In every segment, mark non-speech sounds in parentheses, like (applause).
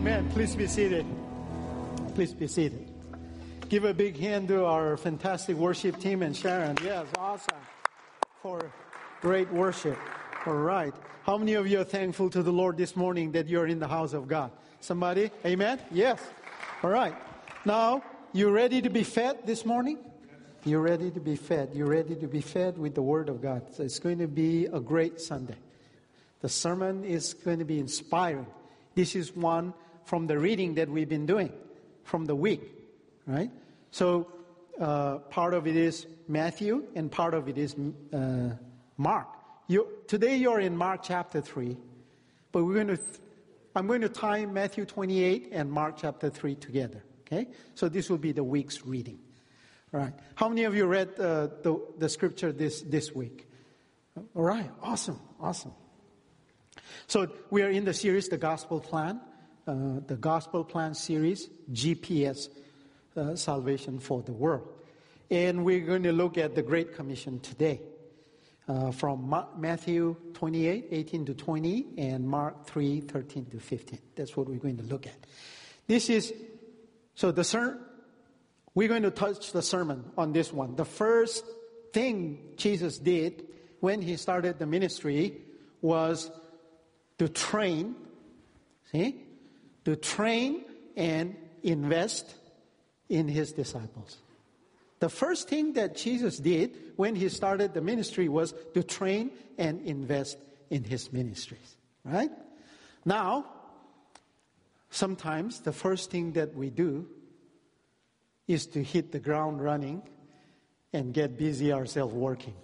Amen. Please be seated. Please be seated. Give a big hand to our fantastic worship team and Sharon. Yes, awesome. For great worship. All right. How many of you are thankful to the Lord this morning that you're in the house of God? Somebody? Amen? Yes. All right. Now, you ready to be fed this morning? You're ready to be fed. You're ready to be fed with the Word of God. So it's going to be a great Sunday. The sermon is going to be inspiring. This is one from the reading that we've been doing from the week, right? So uh, part of it is Matthew and part of it is uh, Mark. You, today you're in Mark chapter 3, but we're going to, I'm going to tie Matthew 28 and Mark chapter 3 together. Okay? So this will be the week's reading. All right. How many of you read uh, the, the scripture this, this week? All right. Awesome. Awesome. So we are in the series, The Gospel Plan, uh, the Gospel Plan series, GPS, uh, Salvation for the World. And we're going to look at the Great Commission today uh, from Ma- Matthew 28, 18 to 20, and Mark 3, 13 to 15. That's what we're going to look at. This is, so the ser- we're going to touch the sermon on this one. The first thing Jesus did when he started the ministry was to train, see, to train and invest in his disciples. The first thing that Jesus did when he started the ministry was to train and invest in his ministries, right? Now, sometimes the first thing that we do is to hit the ground running and get busy ourselves working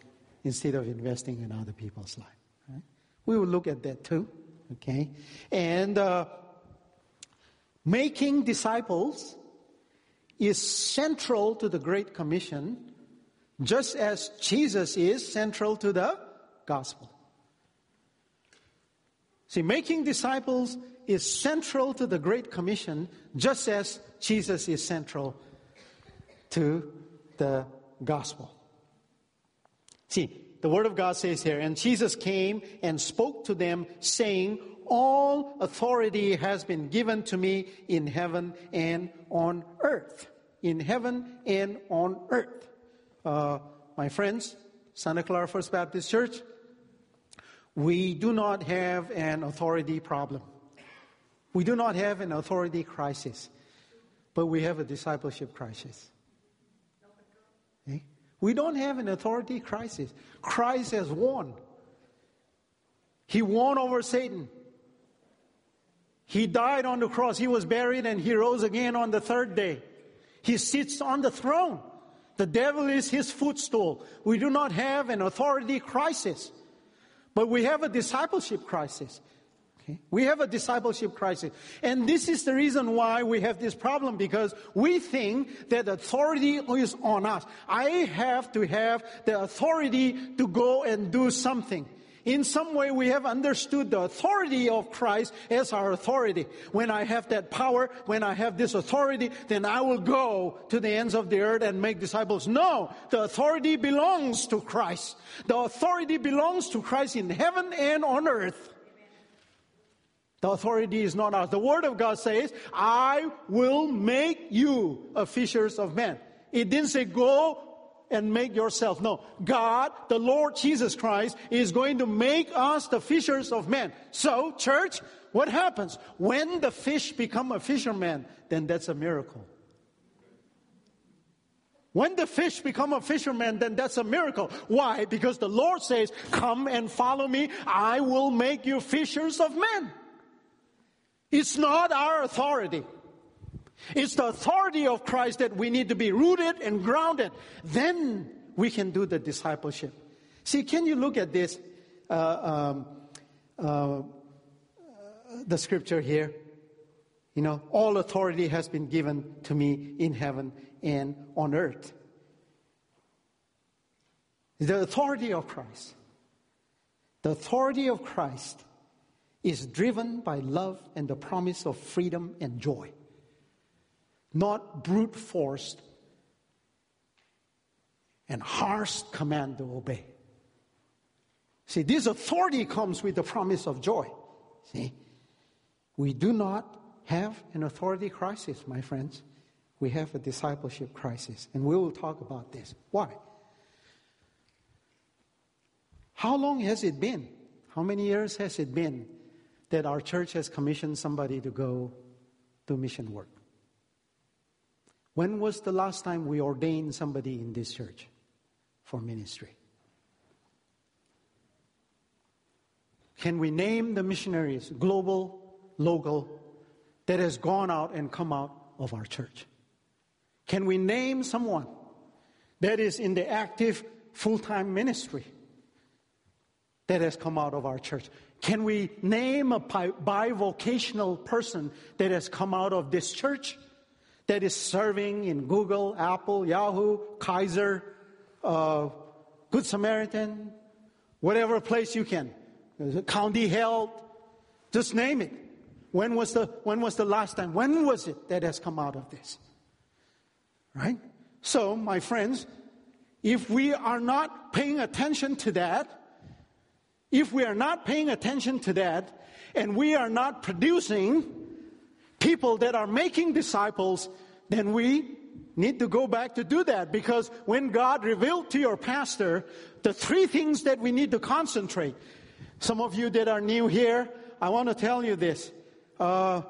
instead of investing in other people's life. Right? We will look at that too, okay? And uh, making disciples is central to the Great Commission, just as Jesus is central to the gospel. See, making disciples is central to the Great Commission, just as Jesus is central to the gospel. See, the Word of God says here, and Jesus came and spoke to them, saying, all authority has been given to me in heaven and on earth. In heaven and on earth. Uh, my friends, Santa Clara First Baptist Church, we do not have an authority problem. We do not have an authority crisis, but we have a discipleship crisis. Okay? We don't have an authority crisis. Christ has won. He won over Satan. He died on the cross. He was buried and he rose again on the third day. He sits on the throne. The devil is his footstool. We do not have an authority crisis, but we have a discipleship crisis. Okay? We have a discipleship crisis. And this is the reason why we have this problem because we think that authority is on us. I have to have the authority to go and do something in some way we have understood the authority of Christ as our authority. When I have that power, when I have this authority, then I will go to the ends of the earth and make disciples. No, the authority belongs to Christ. The authority belongs to Christ in heaven and on earth. The authority is not ours. The Word of God says, I will make you a fishers of men. It didn't say go and make yourself. No, God, the Lord Jesus Christ, is going to make us the fishers of men. So, church, what happens? When the fish become a fisherman, then that's a miracle. When the fish become a fisherman, then that's a miracle. Why? Because the Lord says, come and follow me. I will make you fishers of men. It's not our authority. It's the authority of Christ that we need to be rooted and grounded. Then we can do the discipleship. See, can you look at this, uh, um, uh, the scripture here? You know, all authority has been given to me in heaven and on earth. The authority of Christ. The authority of Christ is driven by love and the promise of freedom and joy not brute forced and harsh command to obey. See, this authority comes with the promise of joy. See, we do not have an authority crisis, my friends. We have a discipleship crisis, and we will talk about this. Why? How long has it been? How many years has it been that our church has commissioned somebody to go do mission work? When was the last time we ordained somebody in this church for ministry? Can we name the missionaries, global, local, that has gone out and come out of our church? Can we name someone that is in the active full time ministry that has come out of our church? Can we name a bivocational person that has come out of this church that is serving in Google, Apple, Yahoo, Kaiser, uh, Good Samaritan, whatever place you can? county health, just name it. When was the when was the last time? When was it that has come out of this? Right? So, my friends, if we are not paying attention to that, if we are not paying attention to that, and we are not producing people that are making disciples, then we need to go back to do that because when God revealed to your pastor the three things that we need to concentrate some of you that are new here, I want to tell you this. Uh,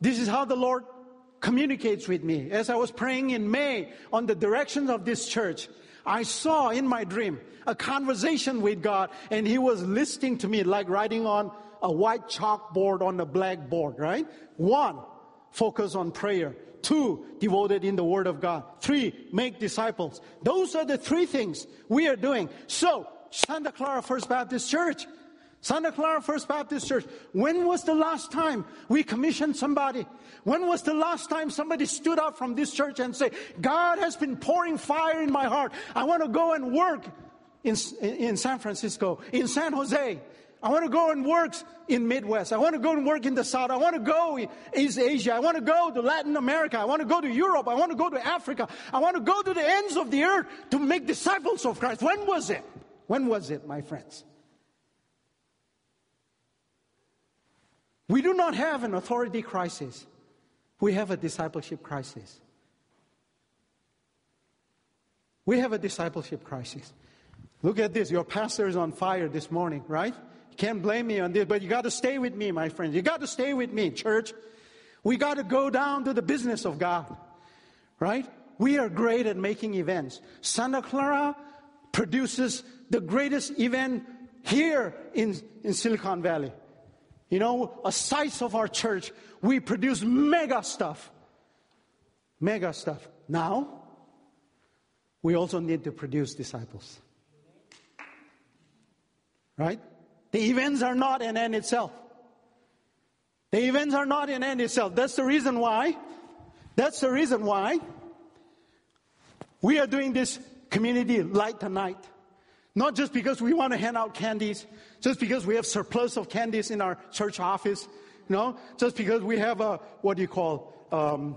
this is how the Lord communicates with me. As I was praying in May on the directions of this church, I saw in my dream a conversation with God, and He was listening to me like writing on a white chalkboard on a blackboard, right? One, focus on prayer. Two, devoted in the Word of God. Three, make disciples. Those are the three things we are doing. So, Santa Clara First Baptist Church, Santa Clara First Baptist Church, when was the last time we commissioned somebody? When was the last time somebody stood up from this church and said, God has been pouring fire in my heart. I want to go and work in, in San Francisco, in San Jose. I want to go and work in Midwest. I want to go and work in the South. I want to go in East Asia. I want to go to Latin America. I want to go to Europe. I want to go to Africa. I want to go to the ends of the earth to make disciples of Christ. When was it? When was it, my friends? We do not have an authority crisis. We have a discipleship crisis. We have a discipleship crisis. Look at this. Your pastor is on fire this morning, right? Can't blame me on this, but you got to stay with me, my friends. You got to stay with me, church. We got to go down to the business of God, right? We are great at making events. Santa Clara produces the greatest event here in, in Silicon Valley. You know, a size of our church, we produce mega stuff. Mega stuff. Now, we also need to produce disciples. Right? The events are not an end itself. The events are not an end itself. That's the reason why. That's the reason why we are doing this community light tonight. Not just because we want to hand out candies, just because we have surplus of candies in our church office, you know, just because we have a, what do you call, um,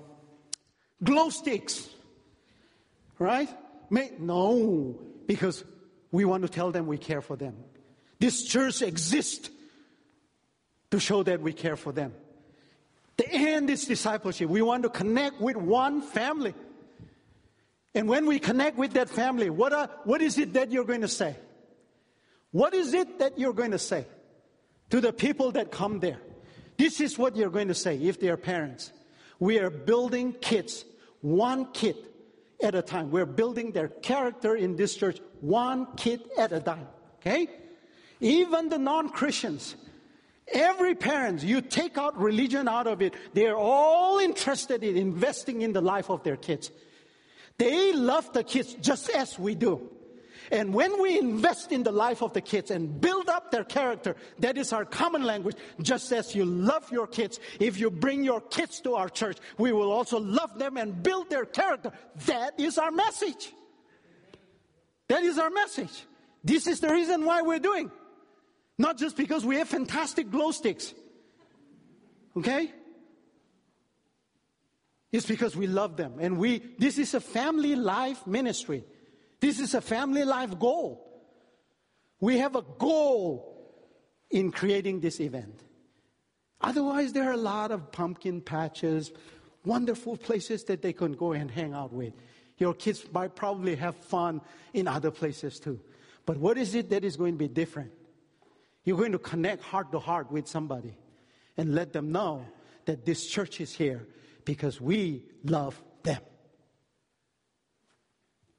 glow sticks, right? May, no, because we want to tell them we care for them. This church exists to show that we care for them. The end is discipleship. We want to connect with one family. And when we connect with that family, what, are, what is it that you're going to say? What is it that you're going to say to the people that come there? This is what you're going to say if they are parents. We are building kids, one kid at a time. We're building their character in this church, one kid at a time. Okay? Even the non Christians, every parent, you take out religion out of it, they're all interested in investing in the life of their kids. They love the kids just as we do. And when we invest in the life of the kids and build up their character, that is our common language. Just as you love your kids, if you bring your kids to our church, we will also love them and build their character. That is our message. That is our message. This is the reason why we're doing. Not just because we have fantastic glow sticks. Okay? It's because we love them. And we, this is a family life ministry. This is a family life goal. We have a goal in creating this event. Otherwise, there are a lot of pumpkin patches, wonderful places that they can go and hang out with. Your kids might probably have fun in other places too. But what is it that is going to be different? You're going to connect heart to heart with somebody and let them know that this church is here because we love them.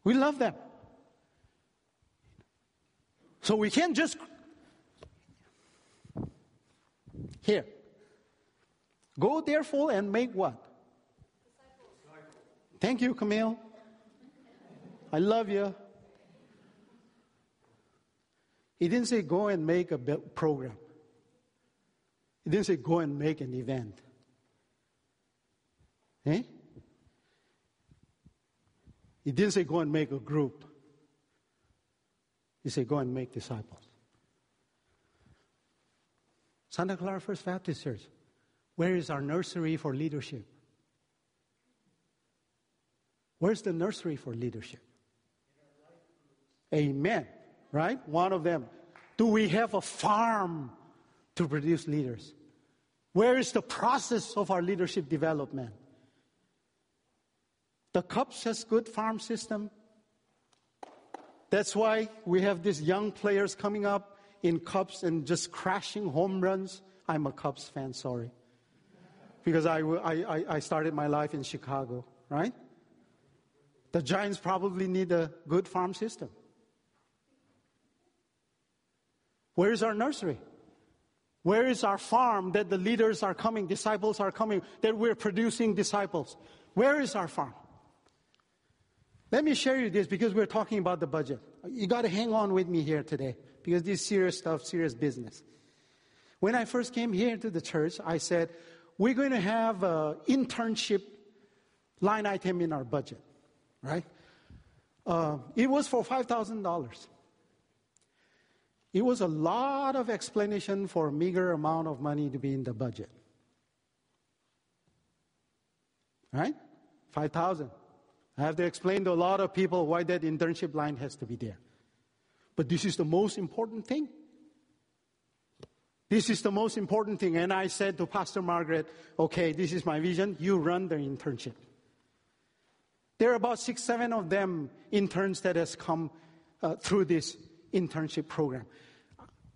We love them. So we can't just. Here. Go therefore and make what? Thank you, Camille. I love you. He didn't say go and make a program. He didn't say go and make an event. Eh? He didn't say go and make a group. He said go and make disciples. Santa Clara First Baptist Church, where is our nursery for leadership? Where's the nursery for leadership? Amen. Right? One of them. Do we have a farm to produce leaders? Where is the process of our leadership development? The Cubs has good farm system. That's why we have these young players coming up in Cubs and just crashing home runs. I'm a Cubs fan, sorry. Because I, I, I started my life in Chicago, right? The Giants probably need a good farm system. Where is our nursery? Where is our farm that the leaders are coming, disciples are coming, that we're producing disciples? Where is our farm? Let me share you this because we're talking about the budget. You got to hang on with me here today because this is serious stuff, serious business. When I first came here to the church, I said, we're going to have an internship line item in our budget, right? Uh, it was for $5,000. It was a lot of explanation for a meager amount of money to be in the budget. Right? 5,000. I have to explain to a lot of people why that internship line has to be there. But this is the most important thing. This is the most important thing. And I said to Pastor Margaret, okay, this is my vision. You run the internship. There are about six, seven of them interns that has come uh, through this internship program.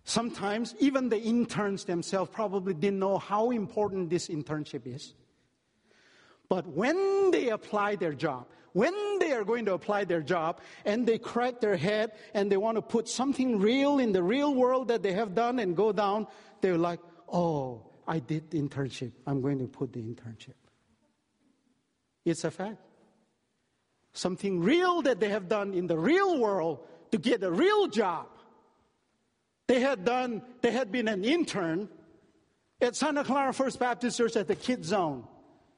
Sometimes even the interns themselves probably didn't know how important this internship is. But when they apply their job, when they are going to apply their job and they crack their head and they want to put something real in the real world that they have done and go down, they're like, oh, I did the internship. I'm going to put the internship. It's a fact. Something real that they have done in the real world to get a real job. They had done, they had been an intern at Santa Clara First Baptist Church at the Kids Zone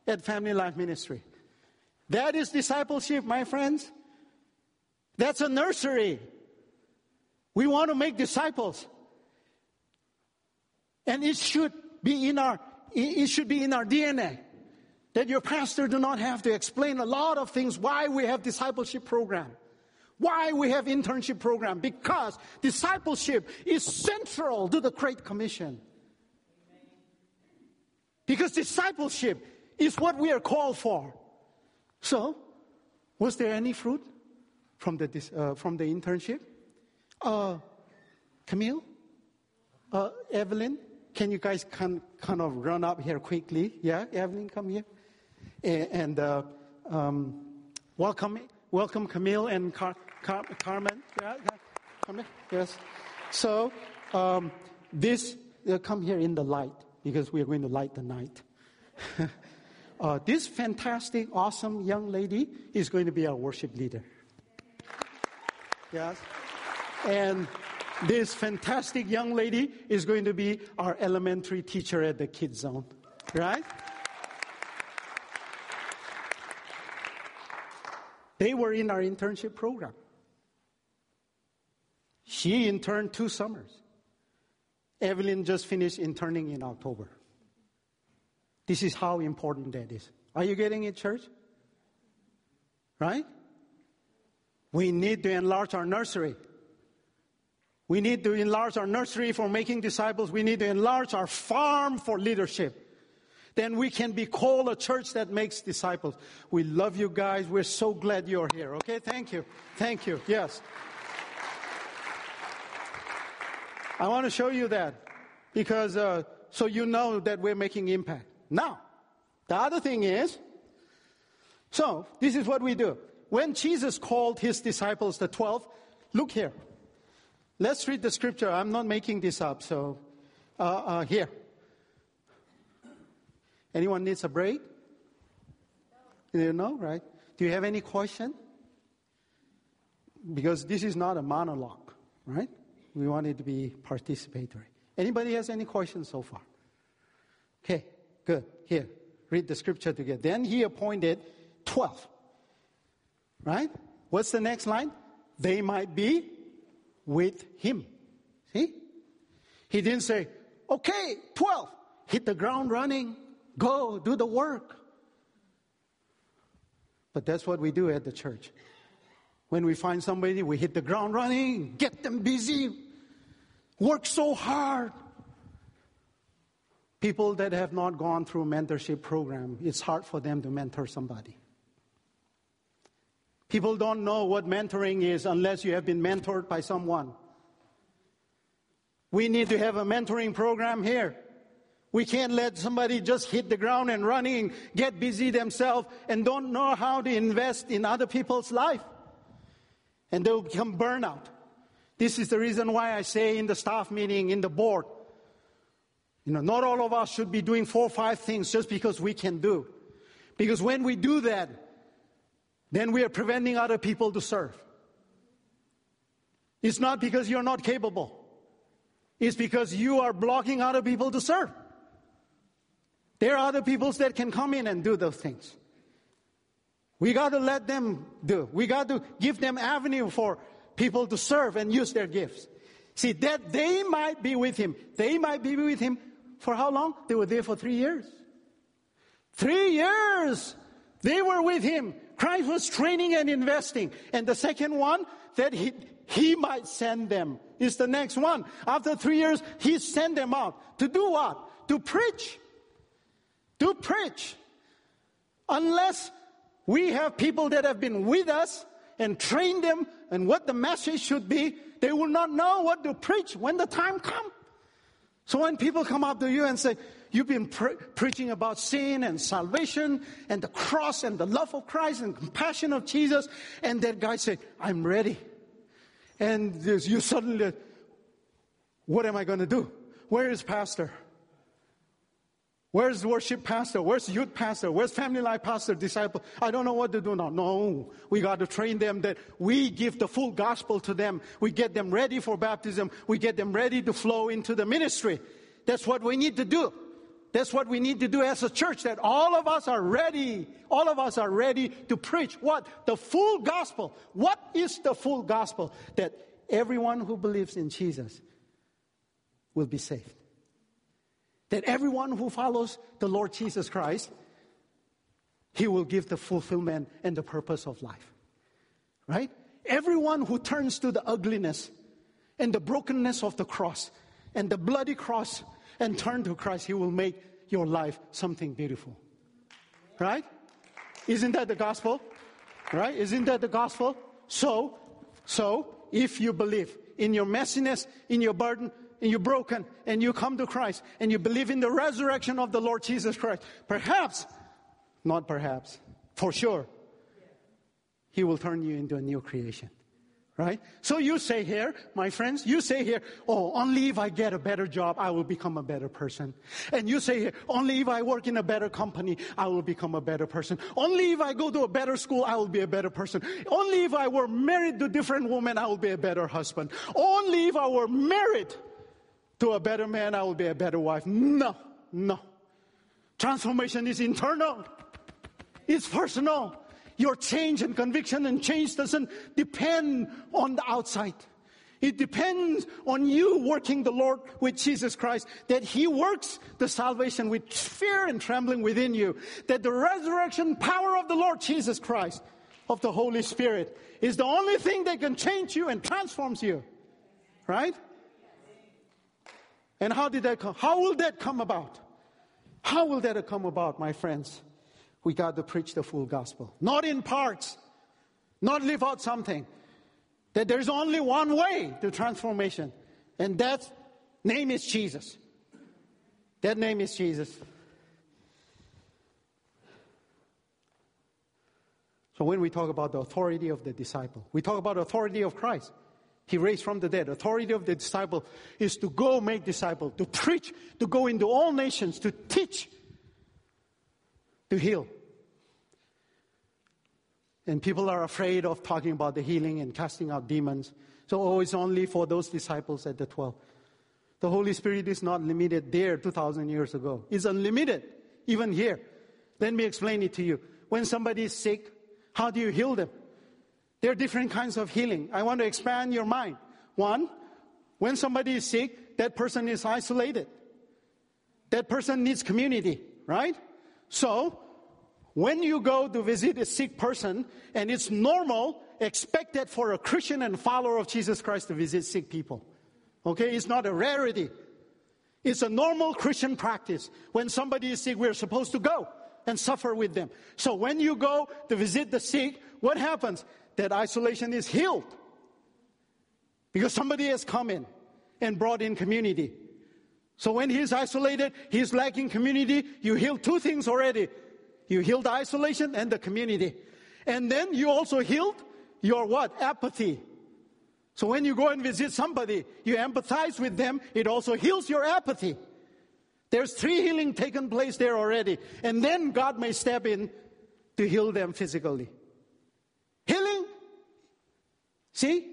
at Family Life Ministry. That is discipleship, my friends. That's a nursery. We want to make disciples. And it should be in our, it should be in our DNA. That your pastor do not have to explain a lot of things why we have discipleship program. Why we have internship program? Because discipleship is central to the Great Commission. Because discipleship is what we are called for. So, was there any fruit from the, uh, from the internship? Uh, Camille? Uh, Evelyn? Can you guys kind, kind of run up here quickly? Yeah, Evelyn, come here. And, and uh, um, welcome, welcome Camille and Car- Car- Carmen. Yeah, here. Yes. So, um, this, uh, come here in the light because we are going to light the night. (laughs) uh, this fantastic, awesome young lady is going to be our worship leader. Yes. And this fantastic young lady is going to be our elementary teacher at the kids zone. Right? They were in our internship program. She interned two summers. Evelyn just finished interning in October. This is how important that is. Are you getting it, church? Right? We need to enlarge our nursery. We need to enlarge our nursery for making disciples. We need to enlarge our farm for leadership. Then we can be called a church that makes disciples. We love you guys. We're so glad you're here. Okay, thank you. Thank you. Yes. I want to show you that because uh, so you know that we're making impact. Now, the other thing is, so this is what we do. When Jesus called his disciples, the 12, look here. Let's read the scripture. I'm not making this up, so uh, uh, here. Anyone needs a break? No. You know, right? Do you have any question? Because this is not a monologue, right? We want it to be participatory. Anybody has any questions so far? Okay, good. Here, read the scripture together. Then he appointed 12. Right? What's the next line? They might be with him. See? He didn't say, okay, 12, hit the ground running, go, do the work. But that's what we do at the church. When we find somebody, we hit the ground running, get them busy, work so hard. People that have not gone through mentorship program, it's hard for them to mentor somebody. People don't know what mentoring is unless you have been mentored by someone. We need to have a mentoring program here. We can't let somebody just hit the ground and running, get busy themselves, and don't know how to invest in other people's life. And they'll become burnout. This is the reason why I say in the staff meeting, in the board, you know, not all of us should be doing four or five things just because we can do. Because when we do that, then we are preventing other people to serve. It's not because you're not capable. It's because you are blocking other people to serve. There are other people that can come in and do those things. We got to let them do. We got to give them avenue for people to serve and use their gifts. See, that they might be with him. They might be with him for how long? They were there for three years. Three years! They were with him. Christ was training and investing. And the second one, that he, he might send them is the next one. After three years, he sent them out. To do what? To preach. To preach. Unless we have people that have been with us and trained them and what the message should be, they will not know what to preach when the time comes. So when people come up to you and say, You've been pre- preaching about sin and salvation and the cross and the love of Christ and compassion of Jesus. And that guy said, I'm ready. And you suddenly, what am I going to do? Where is pastor? Where's worship pastor? Where's youth pastor? Where's family life pastor, disciple? I don't know what to do now. No, we got to train them that we give the full gospel to them. We get them ready for baptism. We get them ready to flow into the ministry. That's what we need to do. That's what we need to do as a church, that all of us are ready. All of us are ready to preach what? The full gospel. What is the full gospel? That everyone who believes in Jesus will be saved. That everyone who follows the Lord Jesus Christ, He will give the fulfillment and the purpose of life. Right? Everyone who turns to the ugliness and the brokenness of the cross and the bloody cross and turn to Christ, He will make your life something beautiful. Right? Isn't that the gospel? Right? Isn't that the gospel? So, so, if you believe in your messiness, in your burden, and you're broken, and you come to Christ, and you believe in the resurrection of the Lord Jesus Christ, perhaps, not perhaps, for sure, He will turn you into a new creation. Right? So you say here, my friends, you say here, oh, only if I get a better job, I will become a better person. And you say here, only if I work in a better company, I will become a better person. Only if I go to a better school, I will be a better person. Only if I were married to a different women, I will be a better husband. Only if I were married to a better man, I will be a better wife. No, no. Transformation is internal. It's personal. Your change and conviction and change doesn't depend on the outside. It depends on you working the Lord with Jesus Christ, that He works the salvation with fear and trembling within you, that the resurrection power of the Lord Jesus Christ, of the Holy Spirit, is the only thing that can change you and transforms you. Right? And how did that come? How will that come about? How will that come about, my friends? We got to preach the full gospel. Not in parts, not leave out something. That there's only one way to transformation, and that name is Jesus. That name is Jesus. So when we talk about the authority of the disciple, we talk about authority of Christ. He raised from the dead. Authority of the disciple is to go make disciples, to preach, to go into all nations, to teach, to heal. And people are afraid of talking about the healing and casting out demons. So, oh, it's only for those disciples at the 12. The Holy Spirit is not limited there 2,000 years ago. It's unlimited, even here. Let me explain it to you. When somebody is sick, how do you heal them? There are different kinds of healing. I want to expand your mind. One, when somebody is sick, that person is isolated. That person needs community, right? So, when you go to visit a sick person, and it's normal, expected for a Christian and follower of Jesus Christ to visit sick people. Okay, it's not a rarity. It's a normal Christian practice. When somebody is sick, we're supposed to go and suffer with them. So when you go to visit the sick, what happens? That isolation is healed. Because somebody has come in and brought in community. So when he's isolated, he's lacking community, you heal two things already. You heal the isolation and the community. And then you also healed your what? Apathy. So when you go and visit somebody, you empathize with them, it also heals your apathy. There's three healing taken place there already. And then God may step in to heal them physically. Healing, see?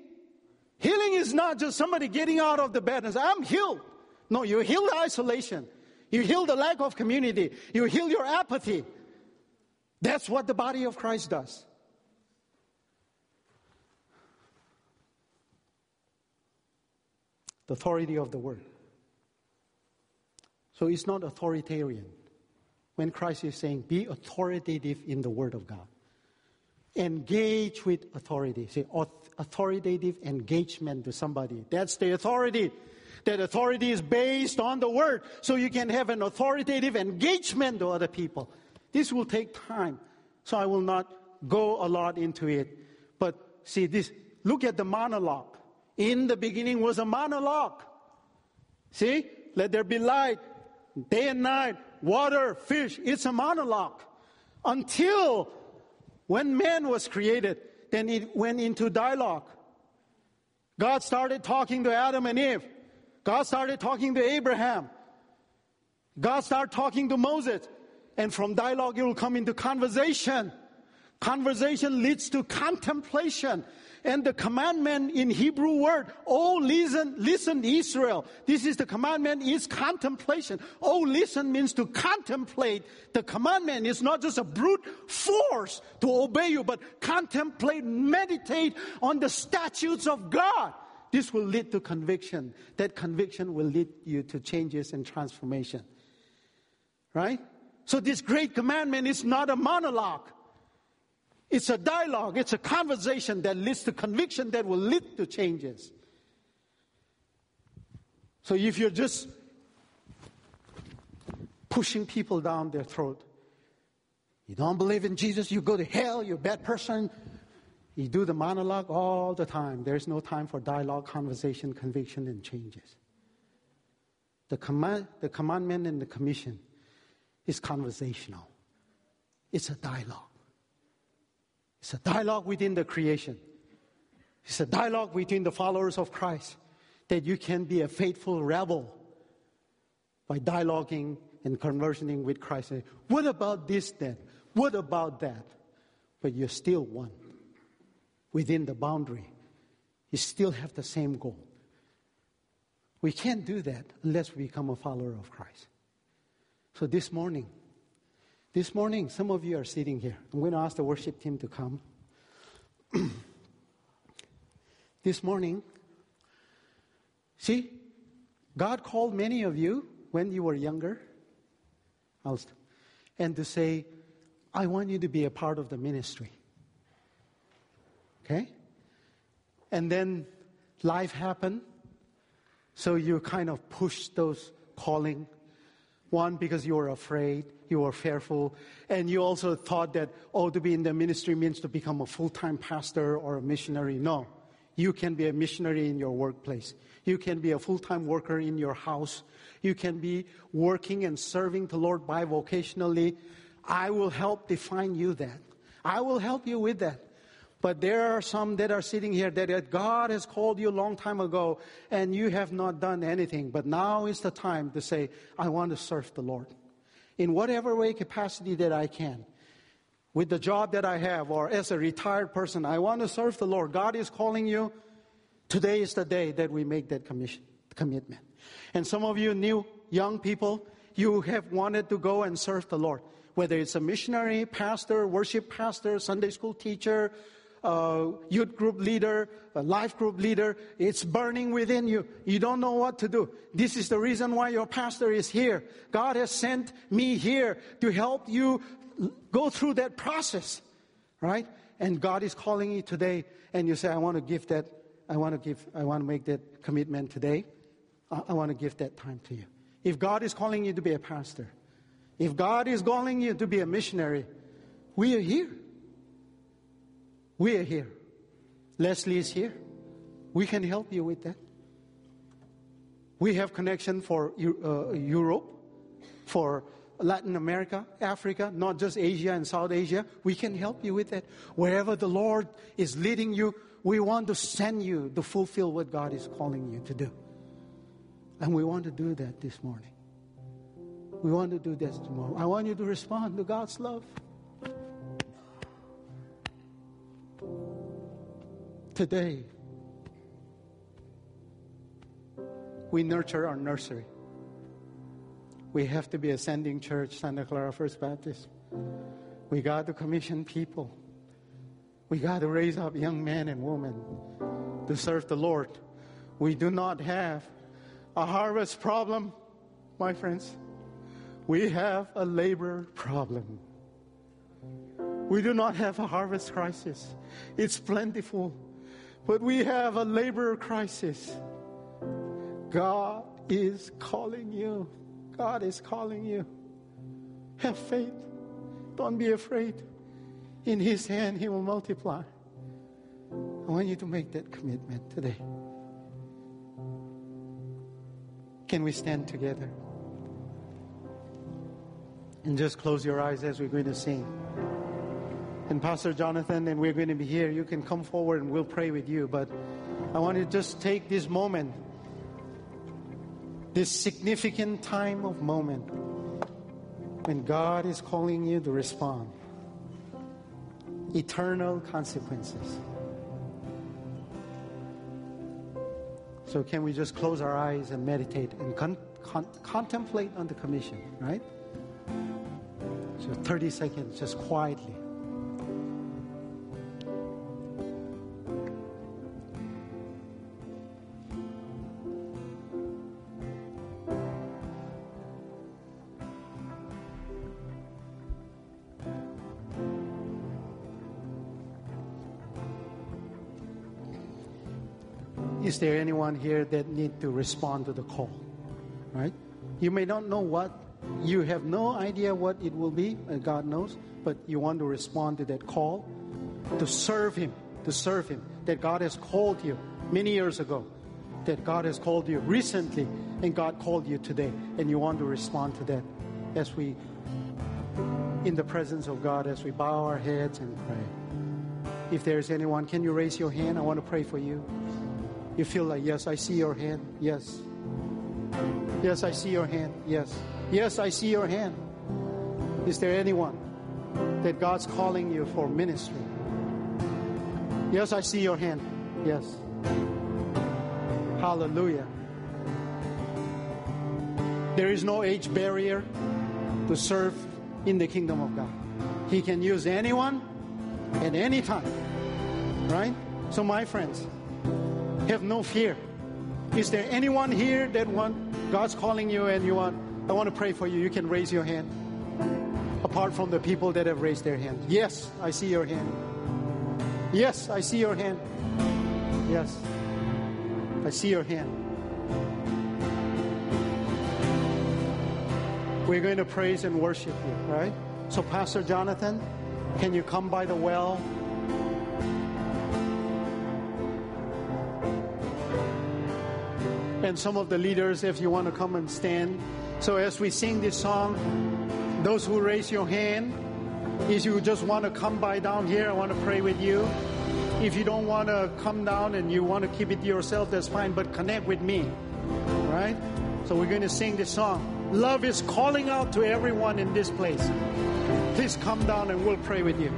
Healing is not just somebody getting out of the bed and say, I'm healed. No, you heal the isolation. You heal the lack of community. You heal your apathy. That's what the body of Christ does. The authority of the word. So it's not authoritarian. When Christ is saying, be authoritative in the word of God engage with authority. See, authoritative engagement to somebody. That's the authority. That authority is based on the word. So you can have an authoritative engagement to other people. This will take time. So I will not go a lot into it. But see this, look at the monologue. In the beginning was a monologue. See? Let there be light, day and night, water, fish. It's a monologue. Until when man was created, then it went into dialogue. God started talking to Adam and Eve. God started talking to Abraham. God started talking to Moses. And from dialogue, it will come into conversation. Conversation leads to contemplation. And the commandment in Hebrew word, oh, listen, listen, Israel. This is the commandment is contemplation. Oh, listen means to contemplate. The commandment is not just a brute force to obey you, but contemplate, meditate on the statutes of God. This will lead to conviction. That conviction will lead you to changes and transformation. Right? So this great commandment is not a monologue. It's a dialogue, it's a conversation that leads to conviction that will lead to changes. So if you're just pushing people down their throat, you don't believe in Jesus, you go to hell, you're a bad person. You do the monologue all the time. There's no time for dialogue, conversation, conviction, and changes. The, command, the commandment and the commission is conversational, it's a dialogue. It's a dialogue within the creation. It's a dialogue between the followers of Christ that you can be a faithful rebel by dialoguing and conversing with Christ. What about this then? What about that? But you're still one within the boundary. You still have the same goal. We can't do that unless we become a follower of Christ. So this morning, this morning, some of you are sitting here. I'm going to ask the worship team to come. (clears throat) this morning, see, God called many of you when you were younger and to say, I want you to be a part of the ministry. Okay? And then life happened, So you kind of push those calling. One, because you were afraid, you were fearful, and you also thought that, oh, to be in the ministry means to become a full time pastor or a missionary. No. You can be a missionary in your workplace. You can be a full time worker in your house. You can be working and serving the Lord bivocationally. I will help define you that. I will help you with that. But there are some that are sitting here that God has called you a long time ago and you have not done anything. But now is the time to say, I want to serve the Lord in whatever way capacity that I can. With the job that I have or as a retired person, I want to serve the Lord. God is calling you. Today is the day that we make that commitment. And some of you new young people, you have wanted to go and serve the Lord. Whether it's a missionary, pastor, worship pastor, Sunday school teacher, uh, youth group leader, a life group leader. It's burning within you. You don't know what to do. This is the reason why your pastor is here. God has sent me here to help you go through that process, right? And God is calling you today, and you say, I want to give that, I want to give, I want to make that commitment today. I, I want to give that time to you. If God is calling you to be a pastor, if God is calling you to be a missionary, we are here. We are here. Leslie is here. We can help you with that. We have connection for uh, Europe, for Latin America, Africa, not just Asia and South Asia. We can help you with that. Wherever the Lord is leading you, we want to send you to fulfill what God is calling you to do. And we want to do that this morning. We want to do this tomorrow. I want you to respond to God's love. Today, we nurture our nursery. We have to be ascending church, Santa Clara First Baptist. We got to commission people. We got to raise up young men and women to serve the Lord. We do not have a harvest problem, my friends. We have a labor problem. We do not have a harvest crisis. It's plentiful. But we have a labor crisis. God is calling you. God is calling you. Have faith. Don't be afraid. In His hand, He will multiply. I want you to make that commitment today. Can we stand together? And just close your eyes as we're going to sing and Pastor Jonathan, and we're going to be here. You can come forward and we'll pray with you. But I want to just take this moment, this significant time of moment, when God is calling you to respond. Eternal consequences. So, can we just close our eyes and meditate and con- con- contemplate on the commission, right? So, 30 seconds, just quietly. Is there anyone here that need to respond to the call? Right? You may not know what, you have no idea what it will be, and God knows, but you want to respond to that call to serve Him, to serve Him, that God has called you many years ago, that God has called you recently, and God called you today, and you want to respond to that as we, in the presence of God, as we bow our heads and pray. If there's anyone, can you raise your hand? I want to pray for you. You feel like, yes, I see your hand. Yes. Yes, I see your hand. Yes. Yes, I see your hand. Is there anyone that God's calling you for ministry? Yes, I see your hand. Yes. Hallelujah. There is no age barrier to serve in the kingdom of God. He can use anyone at any time. Right? So, my friends, have no fear. Is there anyone here that want God's calling you and you want I want to pray for you. You can raise your hand. Apart from the people that have raised their hand. Yes, I see your hand. Yes, I see your hand. Yes. I see your hand. We're going to praise and worship you, right? So, Pastor Jonathan, can you come by the well? And some of the leaders, if you want to come and stand. So, as we sing this song, those who raise your hand, if you just want to come by down here, I want to pray with you. If you don't want to come down and you want to keep it to yourself, that's fine, but connect with me, right? So, we're going to sing this song. Love is calling out to everyone in this place. Please come down and we'll pray with you.